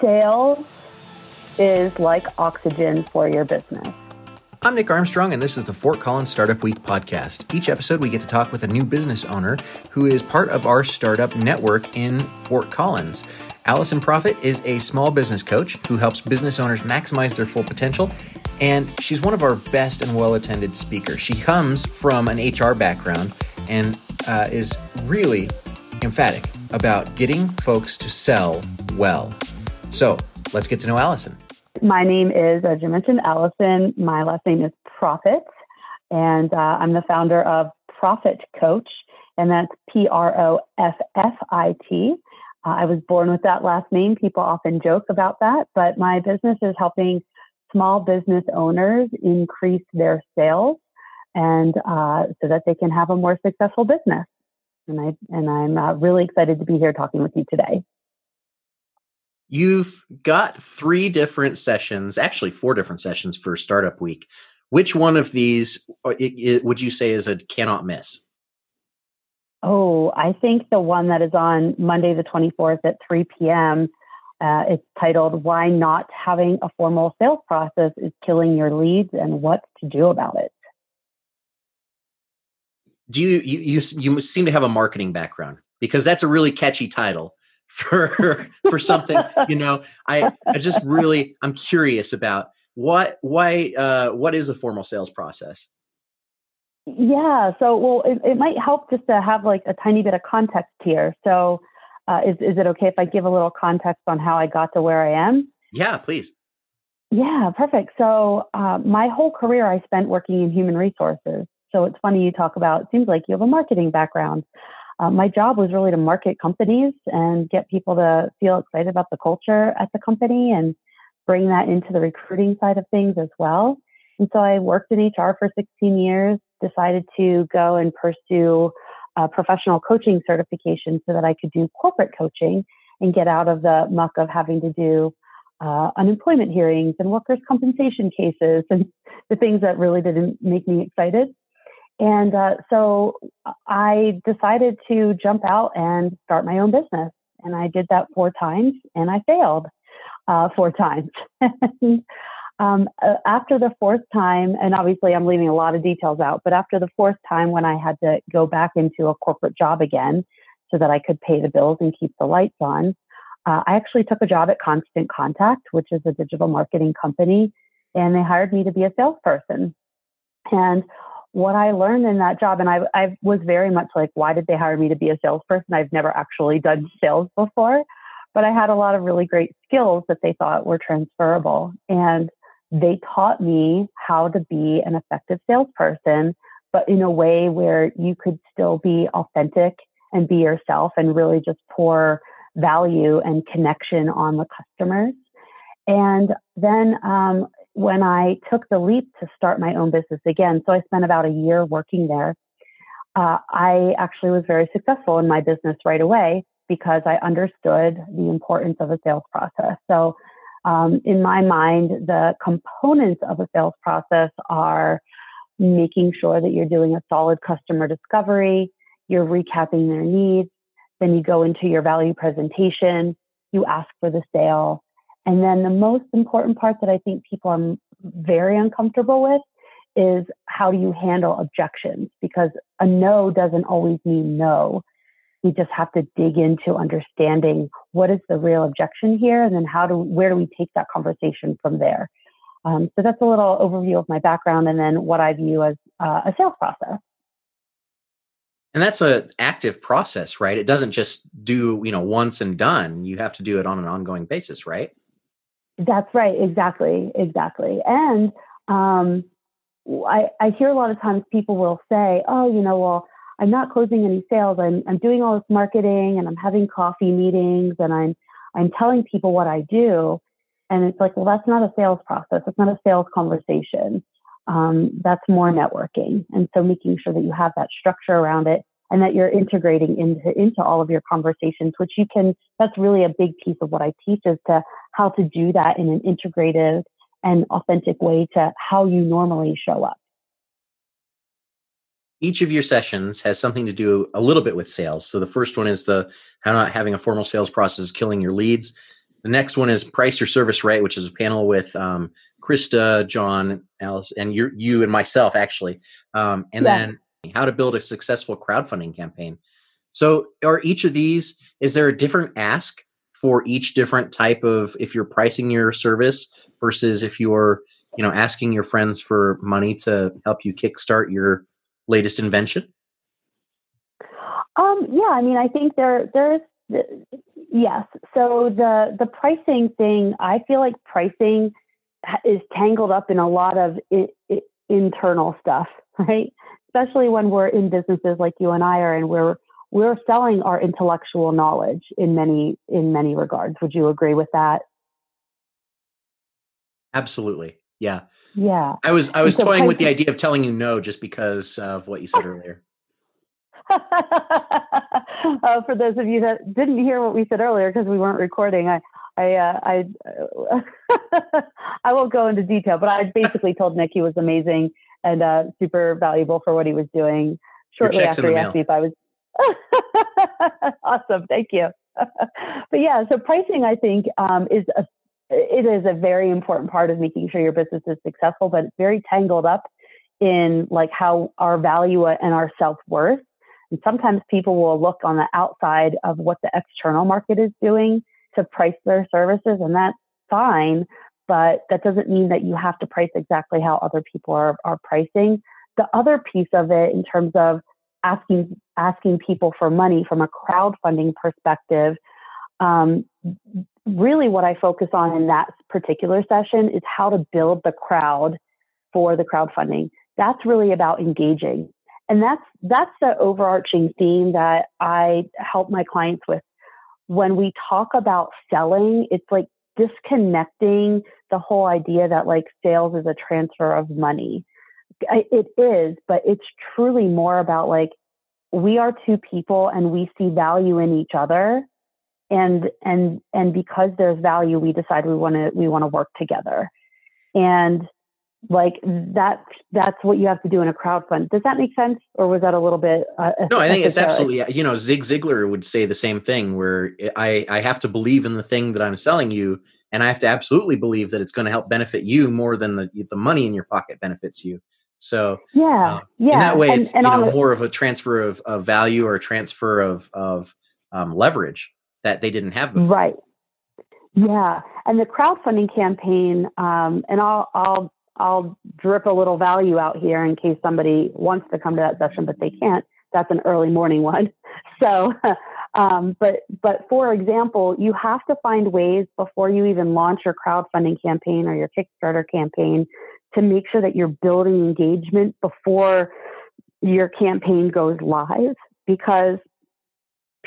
Sales is like oxygen for your business. I'm Nick Armstrong, and this is the Fort Collins Startup Week podcast. Each episode, we get to talk with a new business owner who is part of our startup network in Fort Collins. Allison Proffit is a small business coach who helps business owners maximize their full potential, and she's one of our best and well attended speakers. She comes from an HR background and uh, is really emphatic about getting folks to sell well. So let's get to know Allison. My name is, as you mentioned, Allison. My last name is Proffit, and uh, I'm the founder of Proffit Coach, and that's P R O F F I T. Uh, I was born with that last name. People often joke about that, but my business is helping small business owners increase their sales and uh, so that they can have a more successful business. And I and I'm uh, really excited to be here talking with you today. You've got three different sessions, actually four different sessions for Startup Week. Which one of these uh, would you say is a cannot miss? Oh, I think the one that is on Monday, the 24th at 3 p.m. Uh, it's titled "Why Not Having a Formal Sales Process is Killing Your Leads and What to Do About It." Do you you you, you seem to have a marketing background because that's a really catchy title for for something you know? I i just really i'm curious about what why uh what is a formal sales process? Yeah so well it, it might help just to have like a tiny bit of context here. So uh, is, is it okay if i give a little context on how i got to where i am? Yeah please. Yeah perfect. So uh, my whole career i spent working in human resources. So it's funny you talk about it seems like you have a marketing background uh, my job was really to market companies and get people to feel excited about the culture at the company and bring that into the recruiting side of things as well. And so I worked in HR for 16 years, decided to go and pursue a professional coaching certification so that I could do corporate coaching and get out of the muck of having to do uh, unemployment hearings and workers' compensation cases and the things that really didn't make me excited. And uh, so I decided to jump out and start my own business. And I did that four times and I failed uh, four times. um, uh, after the fourth time, and obviously I'm leaving a lot of details out, but after the fourth time when I had to go back into a corporate job again so that I could pay the bills and keep the lights on, uh, I actually took a job at Constant Contact, which is a digital marketing company, and they hired me to be a salesperson. And what I learned in that job, and I, I was very much like, why did they hire me to be a salesperson? I've never actually done sales before, but I had a lot of really great skills that they thought were transferable. And they taught me how to be an effective salesperson, but in a way where you could still be authentic and be yourself and really just pour value and connection on the customers. And then um, when I took the leap to start my own business again, so I spent about a year working there, uh, I actually was very successful in my business right away because I understood the importance of a sales process. So, um, in my mind, the components of a sales process are making sure that you're doing a solid customer discovery, you're recapping their needs, then you go into your value presentation, you ask for the sale, and then the most important part that I think people are very uncomfortable with is how do you handle objections? Because a no doesn't always mean no. We just have to dig into understanding what is the real objection here, and then how do where do we take that conversation from there. Um, so that's a little overview of my background, and then what I view as uh, a sales process. And that's a active process, right? It doesn't just do you know once and done. You have to do it on an ongoing basis, right? That's right. Exactly. Exactly. And um, I, I hear a lot of times people will say, oh, you know, well, I'm not closing any sales. I'm, I'm doing all this marketing and I'm having coffee meetings and I'm, I'm telling people what I do. And it's like, well, that's not a sales process. It's not a sales conversation. Um, that's more networking. And so making sure that you have that structure around it and that you're integrating into into all of your conversations which you can that's really a big piece of what i teach is to how to do that in an integrative and authentic way to how you normally show up each of your sessions has something to do a little bit with sales so the first one is the how not having a formal sales process is killing your leads The next one is price your service right, which is a panel with um, Krista, John, Alice, and you, you and myself actually. Um, and yeah. then how to build a successful crowdfunding campaign. So, are each of these? Is there a different ask for each different type of if you're pricing your service versus if you're you know asking your friends for money to help you kickstart your latest invention? Um, yeah, I mean, I think there there's yes. So the the pricing thing, I feel like pricing is tangled up in a lot of internal stuff, right? Especially when we're in businesses like you and I are, and we're we're selling our intellectual knowledge in many in many regards. Would you agree with that? Absolutely. Yeah. Yeah. I was I was so toying with the idea of telling you no just because of what you said earlier. uh, for those of you that didn't hear what we said earlier because we weren't recording, I I uh, I uh, I won't go into detail, but I basically told Nick he was amazing and uh, super valuable for what he was doing. Shortly after he asked me if I was awesome, thank you. but yeah, so pricing I think um, is a it is a very important part of making sure your business is successful, but it's very tangled up in like how our value and our self worth. And sometimes people will look on the outside of what the external market is doing to price their services, and that's fine. But that doesn't mean that you have to price exactly how other people are, are pricing. The other piece of it, in terms of asking asking people for money from a crowdfunding perspective, um, really what I focus on in that particular session is how to build the crowd for the crowdfunding. That's really about engaging. And that's that's the overarching theme that I help my clients with. When we talk about selling, it's like disconnecting the whole idea that like sales is a transfer of money. It is, but it's truly more about like we are two people and we see value in each other and and and because there's value we decide we want to we want to work together and like that that's what you have to do in a crowdfund does that make sense or was that a little bit uh, no i think it's absolutely you know zig ziglar would say the same thing where i i have to believe in the thing that i'm selling you and i have to absolutely believe that it's going to help benefit you more than the the money in your pocket benefits you so yeah um, yeah in that way and, it's and you know more of a transfer of, of value or a transfer of of um, leverage that they didn't have before. Right. Yeah, and the crowdfunding campaign, um, and I'll I'll I'll drip a little value out here in case somebody wants to come to that session, but they can't. That's an early morning one. So, um, but but for example, you have to find ways before you even launch your crowdfunding campaign or your Kickstarter campaign to make sure that you're building engagement before your campaign goes live because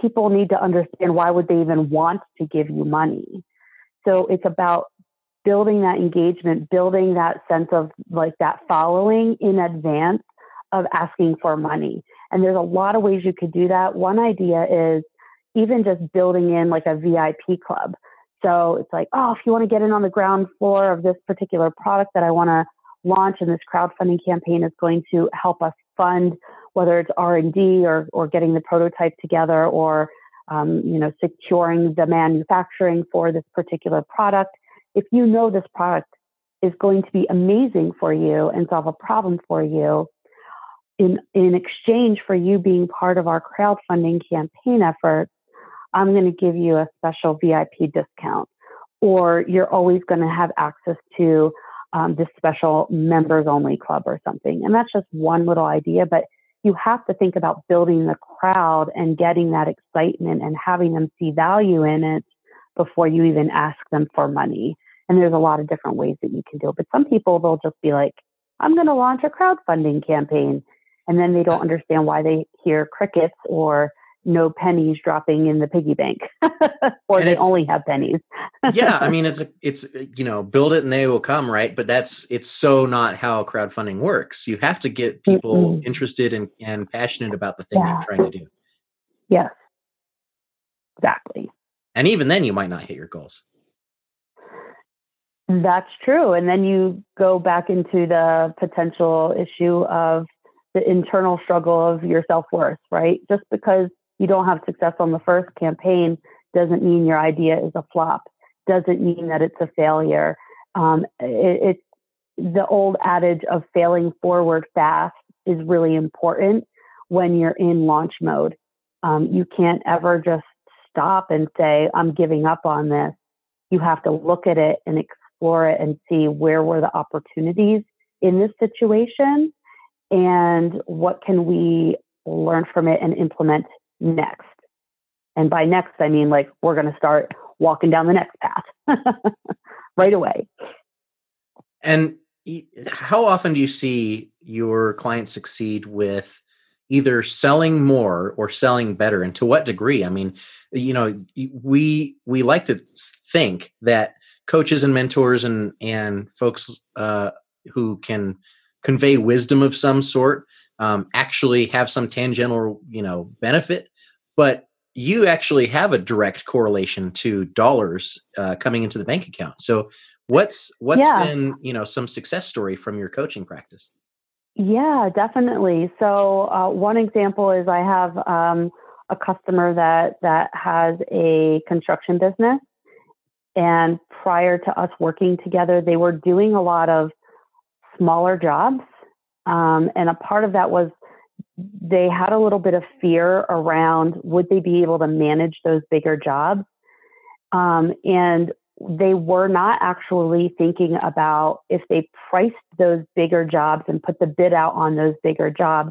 people need to understand why would they even want to give you money. So it's about building that engagement, building that sense of like that following in advance of asking for money. And there's a lot of ways you could do that. One idea is even just building in like a VIP club. So it's like, oh, if you want to get in on the ground floor of this particular product that I want to launch and this crowdfunding campaign is going to help us fund whether it's R&D or, or getting the prototype together or um, you know securing the manufacturing for this particular product. If you know this product is going to be amazing for you and solve a problem for you, in in exchange for you being part of our crowdfunding campaign effort, I'm going to give you a special VIP discount, or you're always going to have access to um, this special members only club or something. And that's just one little idea, but you have to think about building the crowd and getting that excitement and having them see value in it before you even ask them for money. And there's a lot of different ways that you can do it. But some people, they'll just be like, I'm going to launch a crowdfunding campaign. And then they don't understand why they hear crickets or no pennies dropping in the piggy bank or and they only have pennies yeah i mean it's it's you know build it and they will come right but that's it's so not how crowdfunding works you have to get people mm-hmm. interested and, and passionate about the thing yeah. you're trying to do yes exactly and even then you might not hit your goals that's true and then you go back into the potential issue of the internal struggle of your self-worth right just because you don't have success on the first campaign doesn't mean your idea is a flop. doesn't mean that it's a failure. Um, it, it's the old adage of failing forward fast is really important when you're in launch mode. Um, you can't ever just stop and say, I'm giving up on this. You have to look at it and explore it and see where were the opportunities in this situation and what can we learn from it and implement next. And by next, I mean like we're going to start walking down the next path right away. And how often do you see your clients succeed with either selling more or selling better and to what degree i mean you know we we like to think that coaches and mentors and and folks uh, who can convey wisdom of some sort um, actually have some tangential you know benefit but you actually have a direct correlation to dollars uh, coming into the bank account so what's what's yeah. been you know some success story from your coaching practice yeah, definitely. So uh, one example is I have um, a customer that that has a construction business, and prior to us working together, they were doing a lot of smaller jobs, um, and a part of that was they had a little bit of fear around would they be able to manage those bigger jobs, um, and they were not actually thinking about if they priced those bigger jobs and put the bid out on those bigger jobs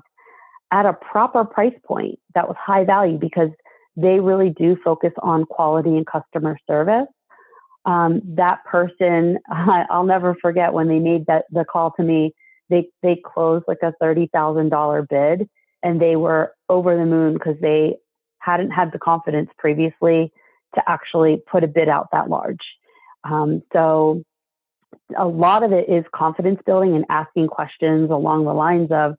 at a proper price point that was high value because they really do focus on quality and customer service. Um, that person, I'll never forget when they made that the call to me. They they closed like a thirty thousand dollar bid, and they were over the moon because they hadn't had the confidence previously to actually put a bid out that large. Um, so a lot of it is confidence building and asking questions along the lines of,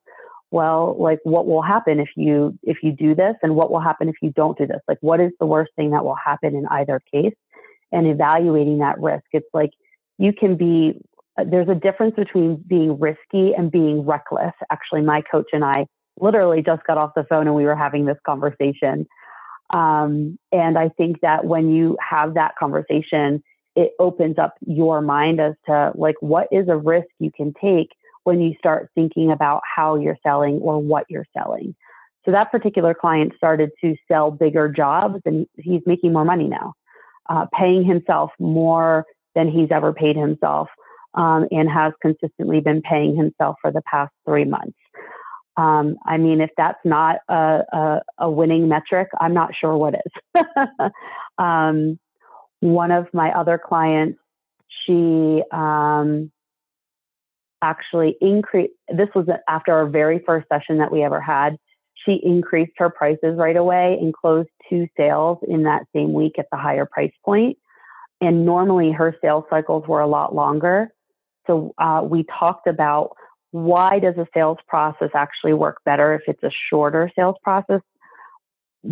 well, like what will happen if you if you do this, and what will happen if you don't do this? Like what is the worst thing that will happen in either case? And evaluating that risk. It's like you can be there's a difference between being risky and being reckless. Actually, my coach and I literally just got off the phone and we were having this conversation. Um, and I think that when you have that conversation, it opens up your mind as to like what is a risk you can take when you start thinking about how you're selling or what you're selling. So that particular client started to sell bigger jobs and he's making more money now, uh, paying himself more than he's ever paid himself um, and has consistently been paying himself for the past three months. Um, I mean, if that's not a, a, a, winning metric, I'm not sure what is. um, one of my other clients, she um, actually increased, this was after our very first session that we ever had. She increased her prices right away and closed two sales in that same week at the higher price point. And normally her sales cycles were a lot longer. So uh, we talked about why does a sales process actually work better if it's a shorter sales process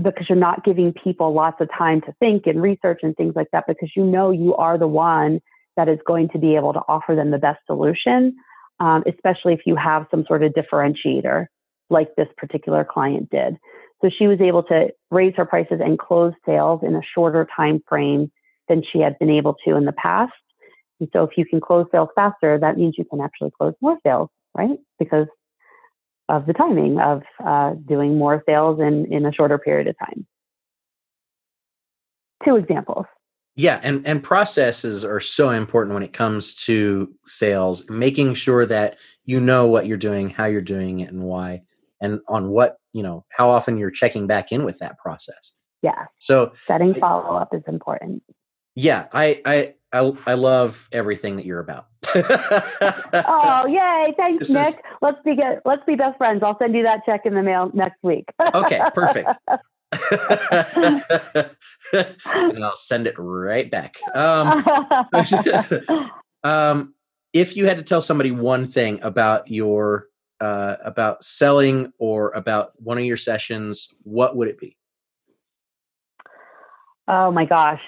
because you're not giving people lots of time to think and research and things like that because you know you are the one that is going to be able to offer them the best solution, um, especially if you have some sort of differentiator like this particular client did. So she was able to raise her prices and close sales in a shorter time frame than she had been able to in the past. And so if you can close sales faster, that means you can actually close more sales, right? Because of the timing of uh, doing more sales in, in a shorter period of time. Two examples. Yeah, and, and processes are so important when it comes to sales, making sure that you know what you're doing, how you're doing it, and why, and on what, you know, how often you're checking back in with that process. Yeah. So setting follow up is important. Yeah, I, I I I love everything that you're about. oh, yay! Thanks, this Nick. Is... Let's be get, let's be best friends. I'll send you that check in the mail next week. okay, perfect. and I'll send it right back. Um, um, if you had to tell somebody one thing about your uh, about selling or about one of your sessions, what would it be? Oh my gosh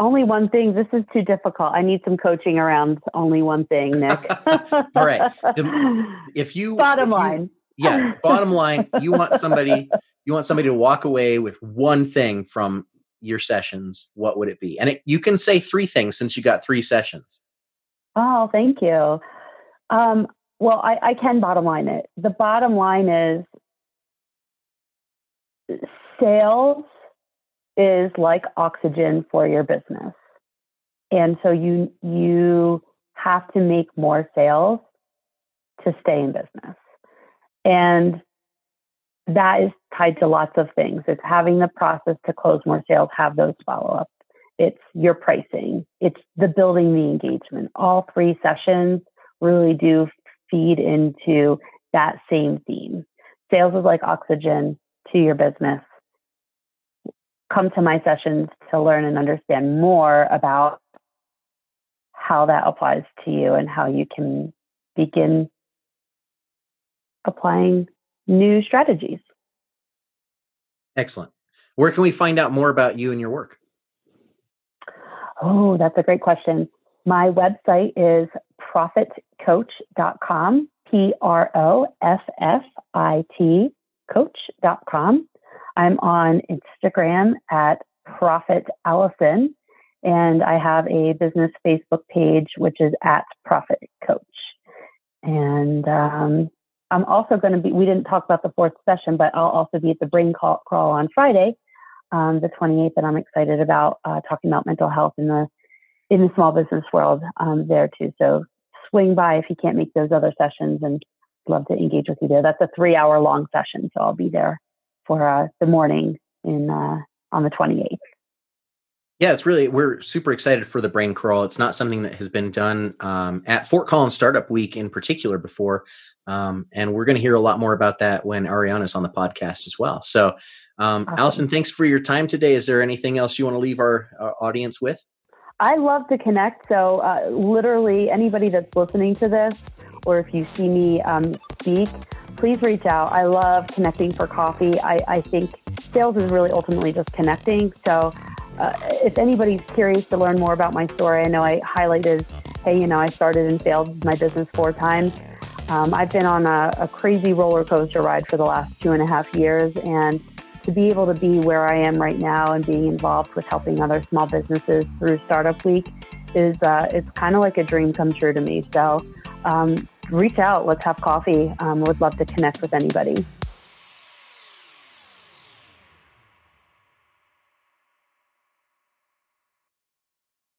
only one thing. This is too difficult. I need some coaching around only one thing, Nick. All right. The, if you bottom if you, line, yeah, bottom line, you want somebody you want somebody to walk away with one thing from your sessions, what would it be? And it, you can say three things since you got three sessions. Oh, thank you. Um, well, I, I can bottom line it. The bottom line is sales is like oxygen for your business. And so you you have to make more sales to stay in business. And that is tied to lots of things. It's having the process to close more sales, have those follow ups. It's your pricing. It's the building the engagement. All three sessions really do feed into that same theme. Sales is like oxygen to your business. Come to my sessions to learn and understand more about how that applies to you and how you can begin applying new strategies. Excellent. Where can we find out more about you and your work? Oh, that's a great question. My website is proffitcoach.com, P R O F F I T coach.com. I'm on Instagram at Proffit Allison, and I have a business Facebook page, which is at Proffit Coach. And um, I'm also going to be, we didn't talk about the fourth session, but I'll also be at the Brain Crawl on Friday, um, the 28th, and I'm excited about uh, talking about mental health in the in the small business world um, there too. So swing by if you can't make those other sessions, and love to engage with you there. That's a three hour long session, so I'll be there for uh, the morning in uh, on the 28th. Yeah, it's really we're super excited for the brain crawl. It's not something that has been done um, at Fort Collins Startup Week in particular before, um, and we're going to hear a lot more about that when Ariana's on the podcast as well. So, um, awesome. Allison, thanks for your time today. Is there anything else you want to leave our, our audience with? I love to connect. So, uh, literally, anybody that's listening to this, or if you see me um, speak, please reach out. I love connecting for coffee. I, I think sales is really ultimately just connecting. So, uh, if anybody's curious to learn more about my story, I know I highlighted, hey, you know, I started and failed my business four times. Um, I've been on a, a crazy roller coaster ride for the last two and a half years, and to be able to be where I am right now and being involved with helping other small businesses through Startup Week is uh, it's kind of like a dream come true to me. So um, reach out, let's have coffee. Um, would love to connect with anybody.